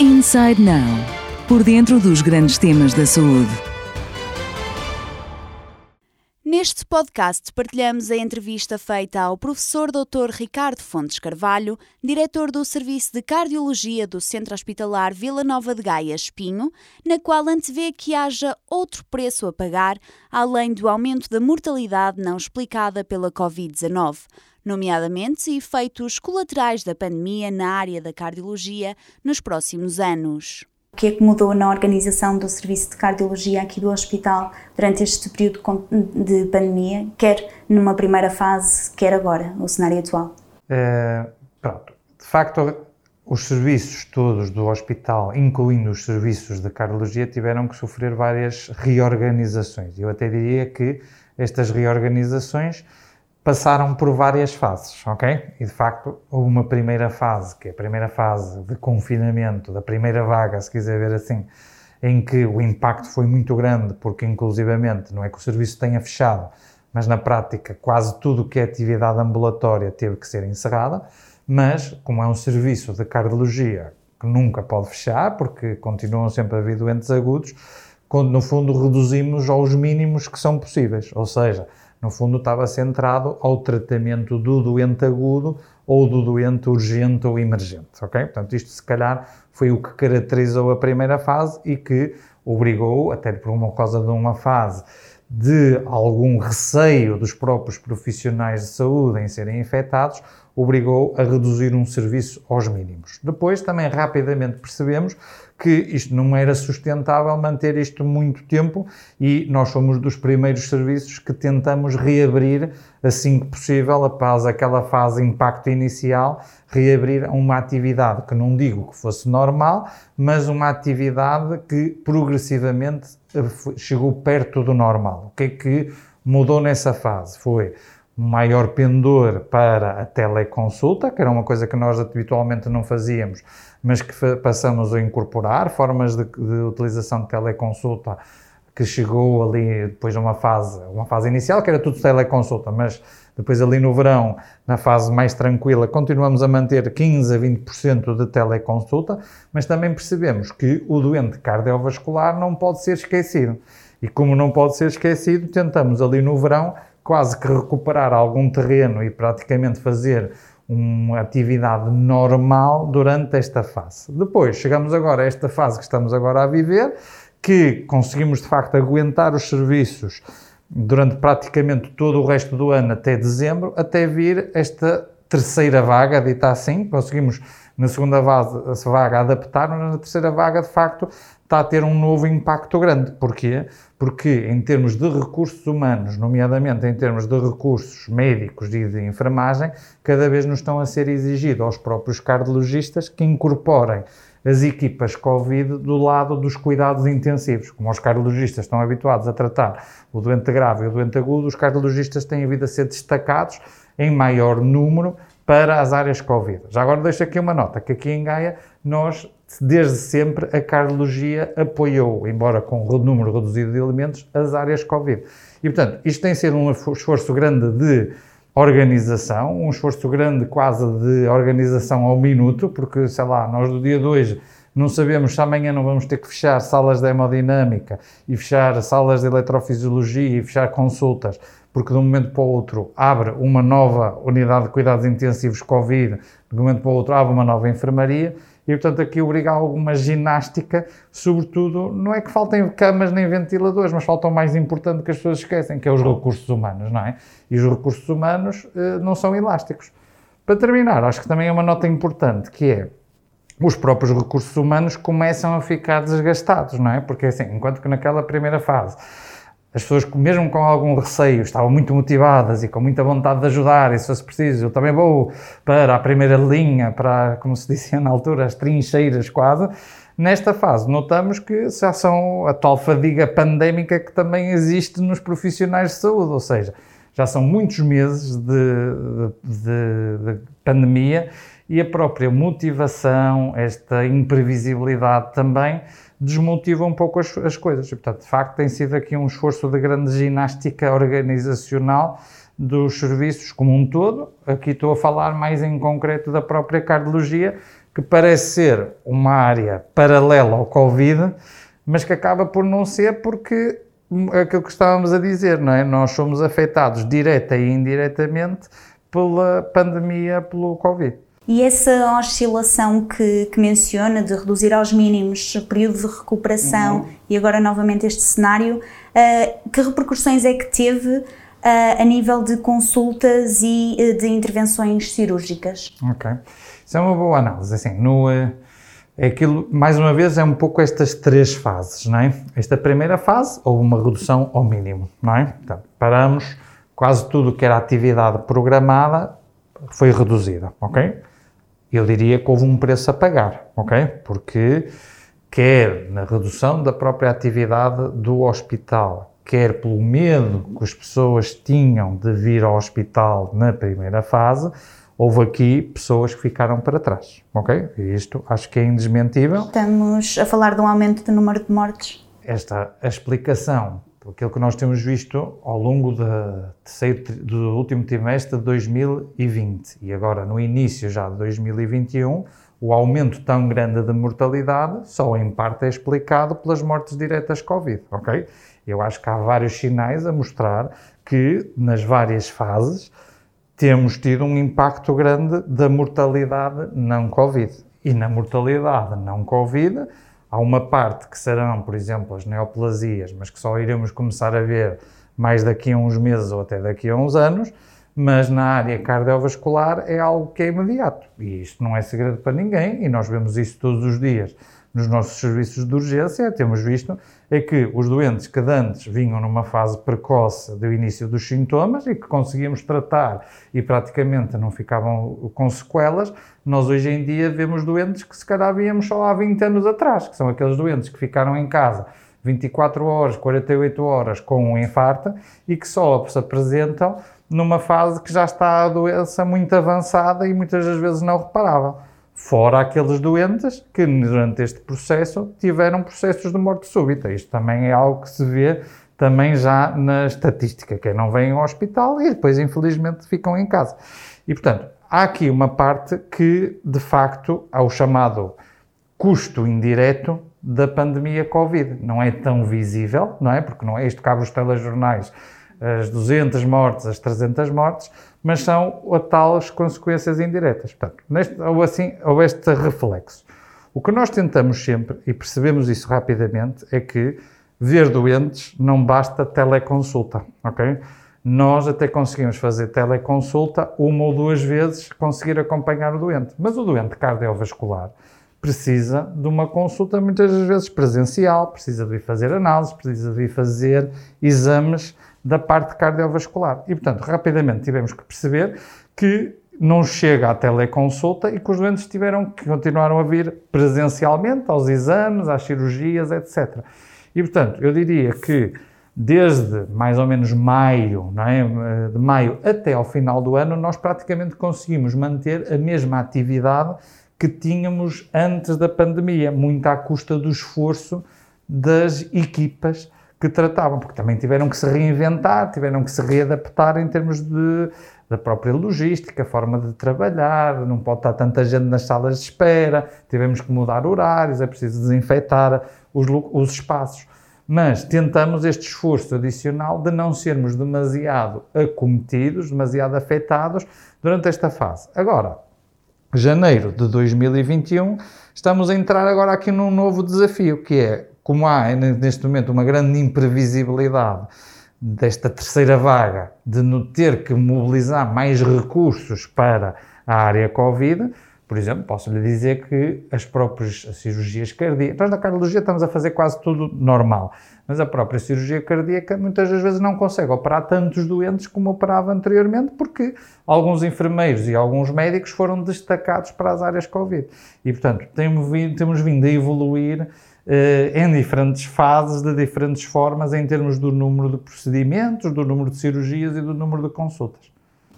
Inside Now por dentro dos grandes temas da saúde. Neste podcast partilhamos a entrevista feita ao professor Dr. Ricardo Fontes Carvalho, diretor do Serviço de Cardiologia do Centro Hospitalar Vila Nova de Gaia Espinho, na qual antevê que haja outro preço a pagar, além do aumento da mortalidade não explicada pela Covid-19, nomeadamente efeitos colaterais da pandemia na área da cardiologia nos próximos anos o que é que mudou na organização do serviço de cardiologia aqui do hospital durante este período de pandemia, quer numa primeira fase, quer agora, o cenário atual? É, pronto, de facto, os serviços todos do hospital, incluindo os serviços de cardiologia, tiveram que sofrer várias reorganizações. Eu até diria que estas reorganizações passaram por várias fases, ok? E de facto, houve uma primeira fase, que é a primeira fase de confinamento, da primeira vaga, se quiser ver assim, em que o impacto foi muito grande, porque inclusivamente não é que o serviço tenha fechado, mas na prática quase tudo que é atividade ambulatória teve que ser encerrada, mas como é um serviço de cardiologia que nunca pode fechar, porque continuam sempre a haver doentes agudos, quando no fundo reduzimos aos mínimos que são possíveis, ou seja, no fundo estava centrado ao tratamento do doente agudo ou do doente urgente ou emergente, ok? Portanto, isto se calhar foi o que caracterizou a primeira fase e que obrigou, até por uma causa de uma fase de algum receio dos próprios profissionais de saúde em serem infectados, obrigou a reduzir um serviço aos mínimos. Depois também rapidamente percebemos que isto não era sustentável manter isto muito tempo e nós somos dos primeiros serviços que tentamos reabrir assim que possível, após aquela fase impacto inicial, reabrir uma atividade que não digo que fosse normal, mas uma atividade que progressivamente eh, chegou perto do normal. O que é que mudou nessa fase? Foi maior pendor para a teleconsulta, que era uma coisa que nós habitualmente não fazíamos, mas que passamos a incorporar, formas de, de utilização de teleconsulta que chegou ali depois de uma fase, uma fase inicial, que era tudo teleconsulta, mas depois ali no verão, na fase mais tranquila, continuamos a manter 15 a 20% de teleconsulta, mas também percebemos que o doente cardiovascular não pode ser esquecido. E como não pode ser esquecido, tentamos ali no verão quase que recuperar algum terreno e praticamente fazer uma atividade normal durante esta fase. Depois, chegamos agora a esta fase que estamos agora a viver, que conseguimos de facto aguentar os serviços durante praticamente todo o resto do ano até dezembro, até vir esta terceira vaga, dita assim, conseguimos na segunda vaga adaptar, mas na terceira vaga de facto está a ter um novo impacto grande. Porquê? Porque em termos de recursos humanos, nomeadamente em termos de recursos médicos e de enfermagem, cada vez nos estão a ser exigidos aos próprios cardiologistas que incorporem as equipas Covid do lado dos cuidados intensivos. Como os cardiologistas estão habituados a tratar o doente grave e o doente agudo, os cardiologistas têm vindo a ser destacados em maior número para as áreas Covid. Já agora deixo aqui uma nota, que aqui em Gaia nós desde sempre a cardiologia apoiou, embora com um número reduzido de elementos, as áreas Covid. E, portanto, isto tem sido um esforço grande de organização, um esforço grande quase de organização ao minuto, porque, sei lá, nós do dia de hoje não sabemos se amanhã não vamos ter que fechar salas de hemodinâmica e fechar salas de eletrofisiologia e fechar consultas, porque de um momento para o outro abre uma nova unidade de cuidados intensivos Covid, de um momento para o outro abre uma nova enfermaria e, portanto, aqui obriga a alguma ginástica, sobretudo, não é que faltem camas nem ventiladores, mas faltam mais importante que as pessoas esquecem, que é os recursos humanos, não é? E os recursos humanos eh, não são elásticos. Para terminar, acho que também é uma nota importante, que é os próprios recursos humanos começam a ficar desgastados, não é? Porque assim, enquanto que naquela primeira fase as pessoas, mesmo com algum receio, estavam muito motivadas e com muita vontade de ajudar, e se fosse preciso, eu também vou para a primeira linha, para, como se dizia na altura, as trincheiras quase. Nesta fase, notamos que já são a tal fadiga pandémica que também existe nos profissionais de saúde, ou seja, já são muitos meses de, de, de pandemia e a própria motivação, esta imprevisibilidade também desmotiva um pouco as, as coisas. E, portanto, de facto, tem sido aqui um esforço de grande ginástica organizacional dos serviços como um todo. Aqui estou a falar mais em concreto da própria cardiologia, que parece ser uma área paralela ao Covid, mas que acaba por não ser porque é aquilo que estávamos a dizer, não é? Nós somos afetados direta e indiretamente pela pandemia, pelo Covid. E essa oscilação que, que, menciona de reduzir aos mínimos o período de recuperação uhum. e agora novamente este cenário, uh, que repercussões é que teve uh, a nível de consultas e uh, de intervenções cirúrgicas? Ok, isso é uma boa análise. Assim, no, é aquilo, mais uma vez, é um pouco estas três fases, não é? Esta primeira fase, houve uma redução ao mínimo, não é? Então, paramos, quase tudo que era atividade programada foi reduzida, ok? Eu diria que houve um preço a pagar, ok? Porque quer na redução da própria atividade do hospital, quer pelo medo que as pessoas tinham de vir ao hospital na primeira fase, houve aqui pessoas que ficaram para trás, ok? E isto acho que é indesmentível. Estamos a falar de um aumento do número de mortes. Esta a explicação aquilo que nós temos visto ao longo do último trimestre de 2020 e agora no início já de 2021, o aumento tão grande de mortalidade só em parte é explicado pelas mortes diretas Covid, ok? Eu acho que há vários sinais a mostrar que nas várias fases temos tido um impacto grande da mortalidade não Covid. E na mortalidade não Covid, Há uma parte que serão, por exemplo, as neoplasias, mas que só iremos começar a ver mais daqui a uns meses ou até daqui a uns anos, mas na área cardiovascular é algo que é imediato. E isto não é segredo para ninguém, e nós vemos isso todos os dias nos nossos serviços de urgência, temos visto é que os doentes que antes vinham numa fase precoce do início dos sintomas e que conseguíamos tratar e praticamente não ficavam com sequelas, nós hoje em dia vemos doentes que se calhar víamos só há 20 anos atrás, que são aqueles doentes que ficaram em casa 24 horas, 48 horas com um infarto e que só se apresentam numa fase que já está a doença muito avançada e muitas das vezes não reparável. Fora aqueles doentes que durante este processo tiveram processos de morte súbita. Isto também é algo que se vê também já na estatística, que não vêm ao hospital e depois infelizmente ficam em casa. E portanto, há aqui uma parte que de facto há o chamado custo indireto da pandemia Covid. Não é tão visível, não é? Porque não é isto cabe os telejornais, as 200 mortes, as 300 mortes, mas são a tais consequências indiretas. Portanto, neste, ou assim, ou este reflexo. O que nós tentamos sempre, e percebemos isso rapidamente, é que ver doentes não basta teleconsulta, ok? Nós até conseguimos fazer teleconsulta uma ou duas vezes, conseguir acompanhar o doente. Mas o doente cardiovascular precisa de uma consulta muitas vezes presencial, precisa de ir fazer análises, precisa de ir fazer exames da parte cardiovascular. E, portanto, rapidamente tivemos que perceber que não chega à teleconsulta e que os doentes tiveram que continuaram a vir presencialmente aos exames, às cirurgias, etc. E, portanto, eu diria que desde mais ou menos maio, é? de maio até ao final do ano, nós praticamente conseguimos manter a mesma atividade que tínhamos antes da pandemia, muito à custa do esforço das equipas que tratavam, porque também tiveram que se reinventar, tiveram que se readaptar em termos de, da própria logística, forma de trabalhar, não pode estar tanta gente nas salas de espera, tivemos que mudar horários, é preciso desinfetar os, os espaços. Mas tentamos este esforço adicional de não sermos demasiado acometidos, demasiado afetados durante esta fase. Agora, janeiro de 2021, estamos a entrar agora aqui num novo desafio, que é como há neste momento uma grande imprevisibilidade desta terceira vaga, de ter que mobilizar mais recursos para a área Covid, por exemplo, posso lhe dizer que as próprias cirurgias cardíacas, nós na cardiologia estamos a fazer quase tudo normal, mas a própria cirurgia cardíaca muitas das vezes não consegue operar tantos doentes como operava anteriormente, porque alguns enfermeiros e alguns médicos foram destacados para as áreas Covid. E, portanto, temos vindo, temos vindo a evoluir em diferentes fases, de diferentes formas, em termos do número de procedimentos, do número de cirurgias e do número de consultas.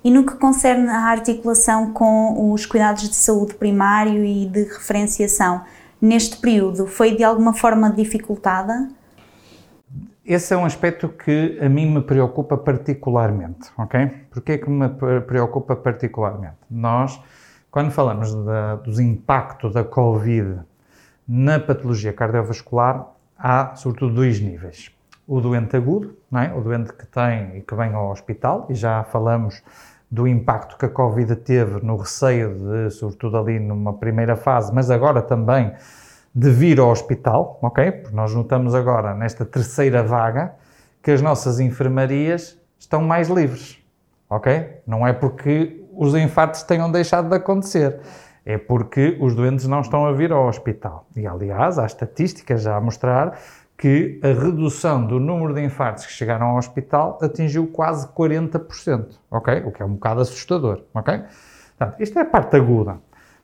E no que concerne à articulação com os cuidados de saúde primário e de referenciação, neste período foi de alguma forma dificultada? Esse é um aspecto que a mim me preocupa particularmente, ok? Porquê é que me preocupa particularmente? Nós Quando falamos de, dos impactos da Covid na patologia cardiovascular, há sobretudo dois níveis. O doente agudo, é? o doente que tem e que vem ao hospital, e já falamos do impacto que a Covid teve no receio de, sobretudo ali numa primeira fase, mas agora também de vir ao hospital, ok? Porque nós notamos agora, nesta terceira vaga, que as nossas enfermarias estão mais livres, ok? Não é porque os infartos tenham deixado de acontecer, é porque os doentes não estão a vir ao hospital. E, aliás, há estatísticas já a mostrar que a redução do número de infartos que chegaram ao hospital atingiu quase 40%, ok? O que é um bocado assustador, ok? Portanto, isto é a parte aguda.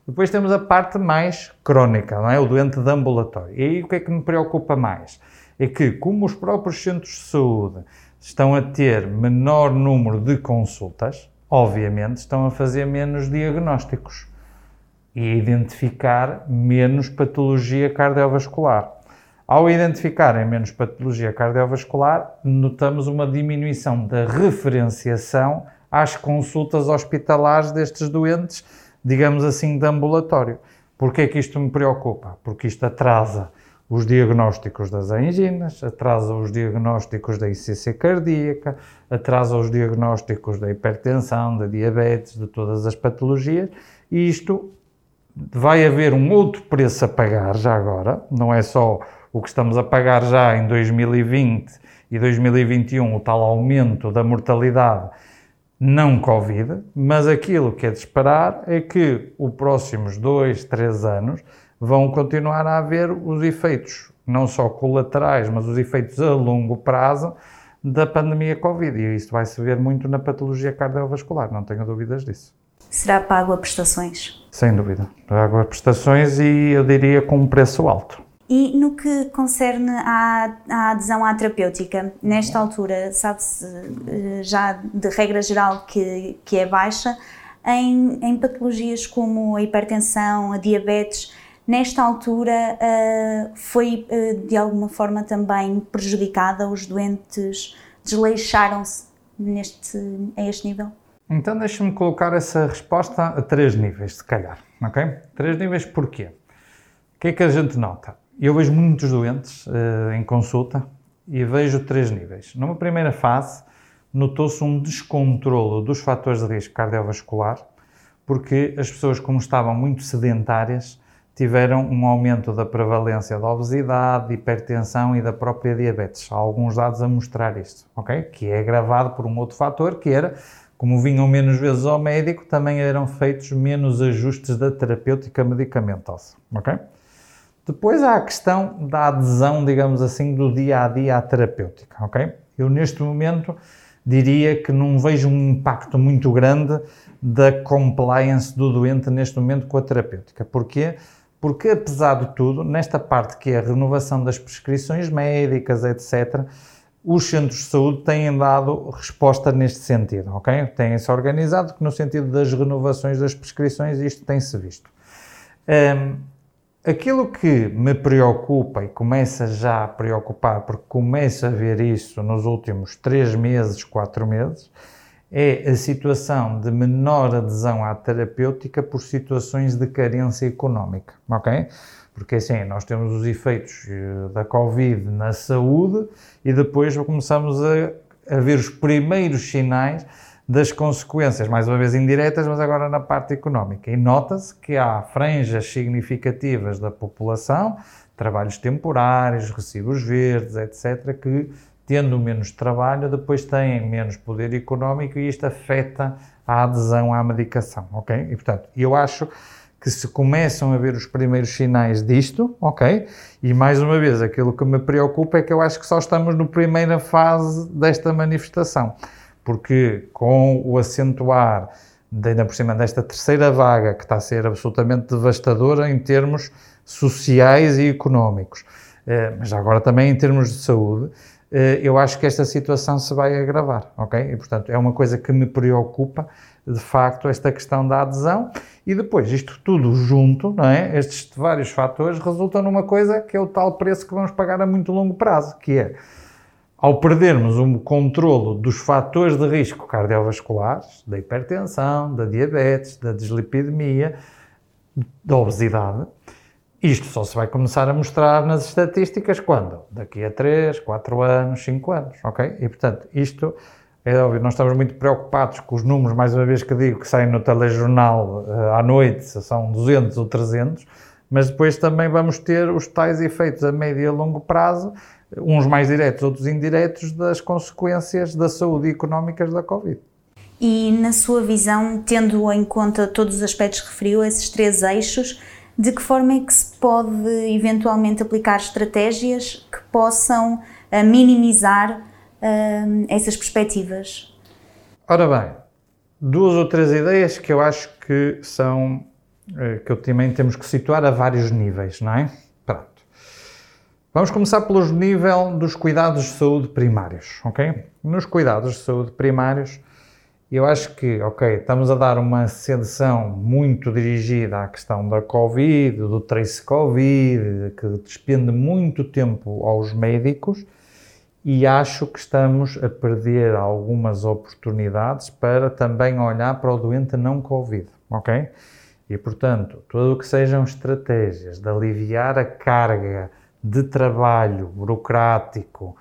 Depois temos a parte mais crónica, não é? O doente de ambulatório. E aí o que é que me preocupa mais? É que, como os próprios centros de saúde estão a ter menor número de consultas, obviamente estão a fazer menos diagnósticos e a identificar menos patologia cardiovascular. Ao identificarem menos patologia cardiovascular, notamos uma diminuição da referenciação às consultas hospitalares destes doentes, digamos assim, de ambulatório. Porquê é que isto me preocupa? Porque isto atrasa os diagnósticos das anginas, atrasa os diagnósticos da ICC cardíaca, atrasa os diagnósticos da hipertensão, da diabetes, de todas as patologias, e isto vai haver um outro preço a pagar já agora, não é só o que estamos a pagar já em 2020 e 2021, o tal aumento da mortalidade não Covid, mas aquilo que é de esperar é que os próximos dois, três anos vão continuar a haver os efeitos, não só colaterais, mas os efeitos a longo prazo da pandemia Covid. E isso vai se ver muito na patologia cardiovascular, não tenho dúvidas disso. Será pago a prestações? Sem dúvida. Pago a prestações e eu diria com um preço alto. E no que concerne à, à adesão à terapêutica, nesta altura, sabe-se eh, já de regra geral que, que é baixa, em, em patologias como a hipertensão, a diabetes, nesta altura uh, foi uh, de alguma forma também prejudicada? Os doentes desleixaram-se neste, a este nível? Então deixa-me colocar essa resposta a três níveis, se calhar, ok? Três níveis porquê? O que é que a gente nota? Eu vejo muitos doentes uh, em consulta e vejo três níveis. Numa primeira fase, notou-se um descontrolo dos fatores de risco cardiovascular, porque as pessoas, como estavam muito sedentárias, tiveram um aumento da prevalência da obesidade, hipertensão e da própria diabetes. Há alguns dados a mostrar isto, ok? Que é agravado por um outro fator, que era, como vinham menos vezes ao médico, também eram feitos menos ajustes da terapêutica medicamentosa, ok? Depois há a questão da adesão, digamos assim, do dia a dia à terapêutica, ok? Eu neste momento diria que não vejo um impacto muito grande da compliance do doente neste momento com a terapêutica. Porquê? Porque apesar de tudo, nesta parte que é a renovação das prescrições médicas, etc., os centros de saúde têm dado resposta neste sentido, ok? Têm-se organizado no sentido das renovações das prescrições isto tem-se visto. Um, Aquilo que me preocupa e começa já a preocupar, porque começo a ver isso nos últimos três meses, quatro meses, é a situação de menor adesão à terapêutica por situações de carência económica, ok? Porque assim, nós temos os efeitos eh, da Covid na saúde e depois começamos a, a ver os primeiros sinais das consequências, mais uma vez indiretas, mas agora na parte económica. E nota-se que há franjas significativas da população, trabalhos temporários, recibos verdes, etc., que, tendo menos trabalho, depois têm menos poder económico e isto afeta a adesão à medicação, ok? E, portanto, eu acho que se começam a ver os primeiros sinais disto, ok? E mais uma vez, aquilo que me preocupa é que eu acho que só estamos na primeira fase desta manifestação porque com o acentuar, ainda por cima desta terceira vaga, que está a ser absolutamente devastadora em termos sociais e económicos, eh, mas agora também em termos de saúde, eu acho que esta situação se vai agravar, ok? E, portanto, é uma coisa que me preocupa, de facto, esta questão da adesão, e depois, isto tudo junto, não é? Estes vários fatores resultam numa coisa que é o tal preço que vamos pagar a muito longo prazo, que é ao perdermos o controlo dos fatores de risco cardiovasculares, da hipertensão, da diabetes, da dislipidemia, da obesidade, isto só se vai começar a mostrar nas estatísticas quando? Daqui a 3, 4 anos, 5 anos, ok? E portanto, isto é óbvio, nós estamos muito preocupados com os números, mais uma vez que digo, que saem no telejornal uh, à noite, se são 200 ou 300, mas depois também vamos ter os tais efeitos a médio e a longo prazo uns mais diretos, outros indiretos, das consequências da saúde económicas da Covid. E na sua visão, tendo em conta todos os aspectos que referiu, esses três eixos, de que forma é que se pode eventualmente aplicar estratégias que possam uh, minimizar uh, essas perspectivas? Ora bem, duas ou três ideias que eu acho que são, uh, que eu também temos que situar a vários níveis, não é? Vamos começar pelo nível dos cuidados de saúde primários, ok? Nos cuidados de saúde primários, eu acho que, ok, estamos a dar uma atenção muito dirigida à questão da Covid, do trace Covid, que despende muito tempo aos médicos e acho que estamos a perder algumas oportunidades para também olhar para o doente não Covid, ok? E, portanto, tudo o que sejam estratégias de aliviar a carga de trabalho burocrático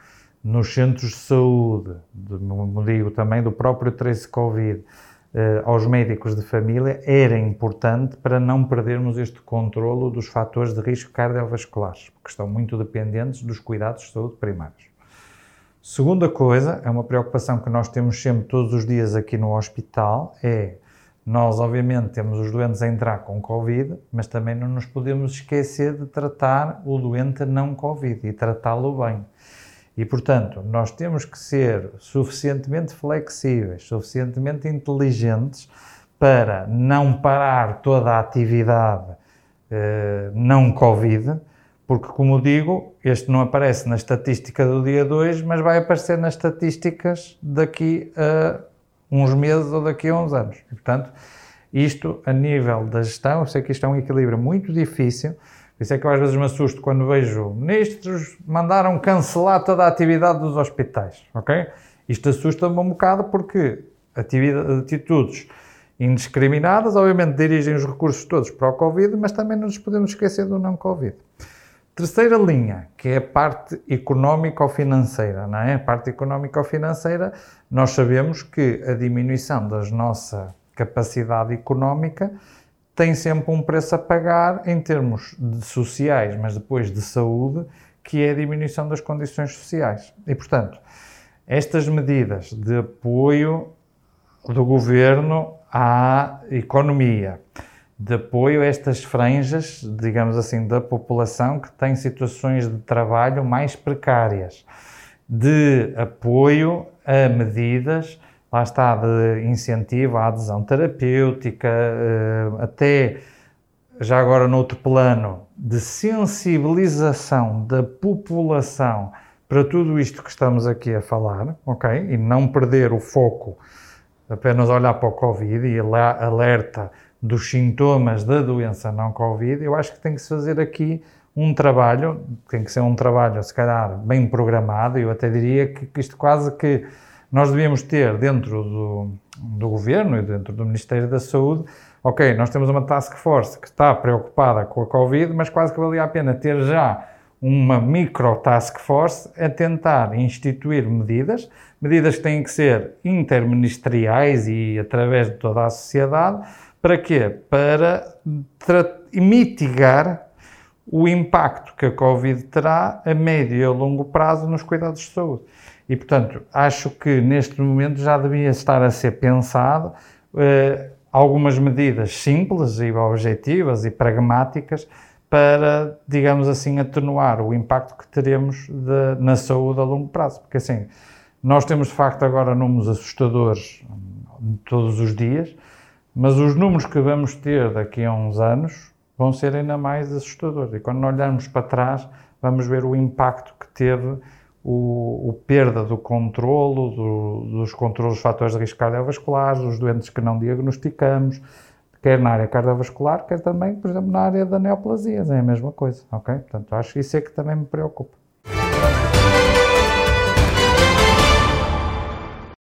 nos centros de saúde, como digo também do próprio trace Covid, eh, aos médicos de família, era importante para não perdermos este controlo dos fatores de risco cardiovasculares, porque estão muito dependentes dos cuidados de saúde primários. Segunda coisa, é uma preocupação que nós temos sempre todos os dias aqui no hospital, é nós, obviamente, temos os doentes a entrar com Covid, mas também não nos podemos esquecer de tratar o doente não Covid e tratá-lo bem. E, portanto, nós temos que ser suficientemente flexíveis, suficientemente inteligentes para não parar toda a atividade eh, não Covid, porque, como digo, este não aparece na estatística do dia 2, mas vai aparecer nas estatísticas daqui a uns meses ou daqui a uns anos. E, portanto, isto a nível da gestão, eu sei que isto é um equilíbrio muito difícil, por isso é que eu às vezes me assusto quando vejo ministros mandaram cancelar toda a atividade dos hospitais, ok? Isto assusta-me um bocado porque atitudes indiscriminadas, obviamente dirigem os recursos todos para o Covid, mas também não nos podemos esquecer do não Covid. Terceira linha, que é a parte económico-financeira, não é? A parte económico-financeira, nós sabemos que a diminuição da nossa capacidade económica tem sempre um preço a pagar em termos sociais, mas depois de saúde, que é a diminuição das condições sociais. E, portanto, estas medidas de apoio do governo à economia, de apoio a estas franjas, digamos assim, da população que tem situações de trabalho mais precárias, de apoio a medidas, lá está, de incentivo à adesão terapêutica, eh, até já agora noutro plano, de sensibilização da população para tudo isto que estamos aqui a falar, ok? E não perder o foco, apenas olhar para o Covid e alerta dos sintomas da doença não Covid, eu acho que tem que se fazer aqui um trabalho, tem que ser um trabalho, se calhar, bem programado, eu até diria que, que isto quase que nós devíamos ter dentro do, do Governo e dentro do Ministério da Saúde, ok, nós temos uma task force que está preocupada com a Covid, mas quase que valia a pena ter já uma micro task force a tentar instituir medidas, medidas que têm que ser interministeriais e através de toda a sociedade, para quê? Para mitigar o impacto que a Covid terá a médio e a longo prazo nos cuidados de saúde. E, portanto, acho que neste momento já devia estar a ser pensado eh, algumas medidas simples e objetivas e pragmáticas para, digamos assim, atenuar o impacto que teremos de, na saúde a longo prazo. Porque, assim, nós temos de facto agora números assustadores todos os dias, mas os números que vamos ter daqui a uns anos vão ser ainda mais assustadores. E quando olharmos para trás, vamos ver o impacto que teve o, o perda do controlo, do, dos controlos dos fatores de risco cardiovasculares, dos doentes que não diagnosticamos, quer na área cardiovascular, quer também, por exemplo, na área da neoplasias, é a mesma coisa, ok? Portanto, acho que isso é que também me preocupa.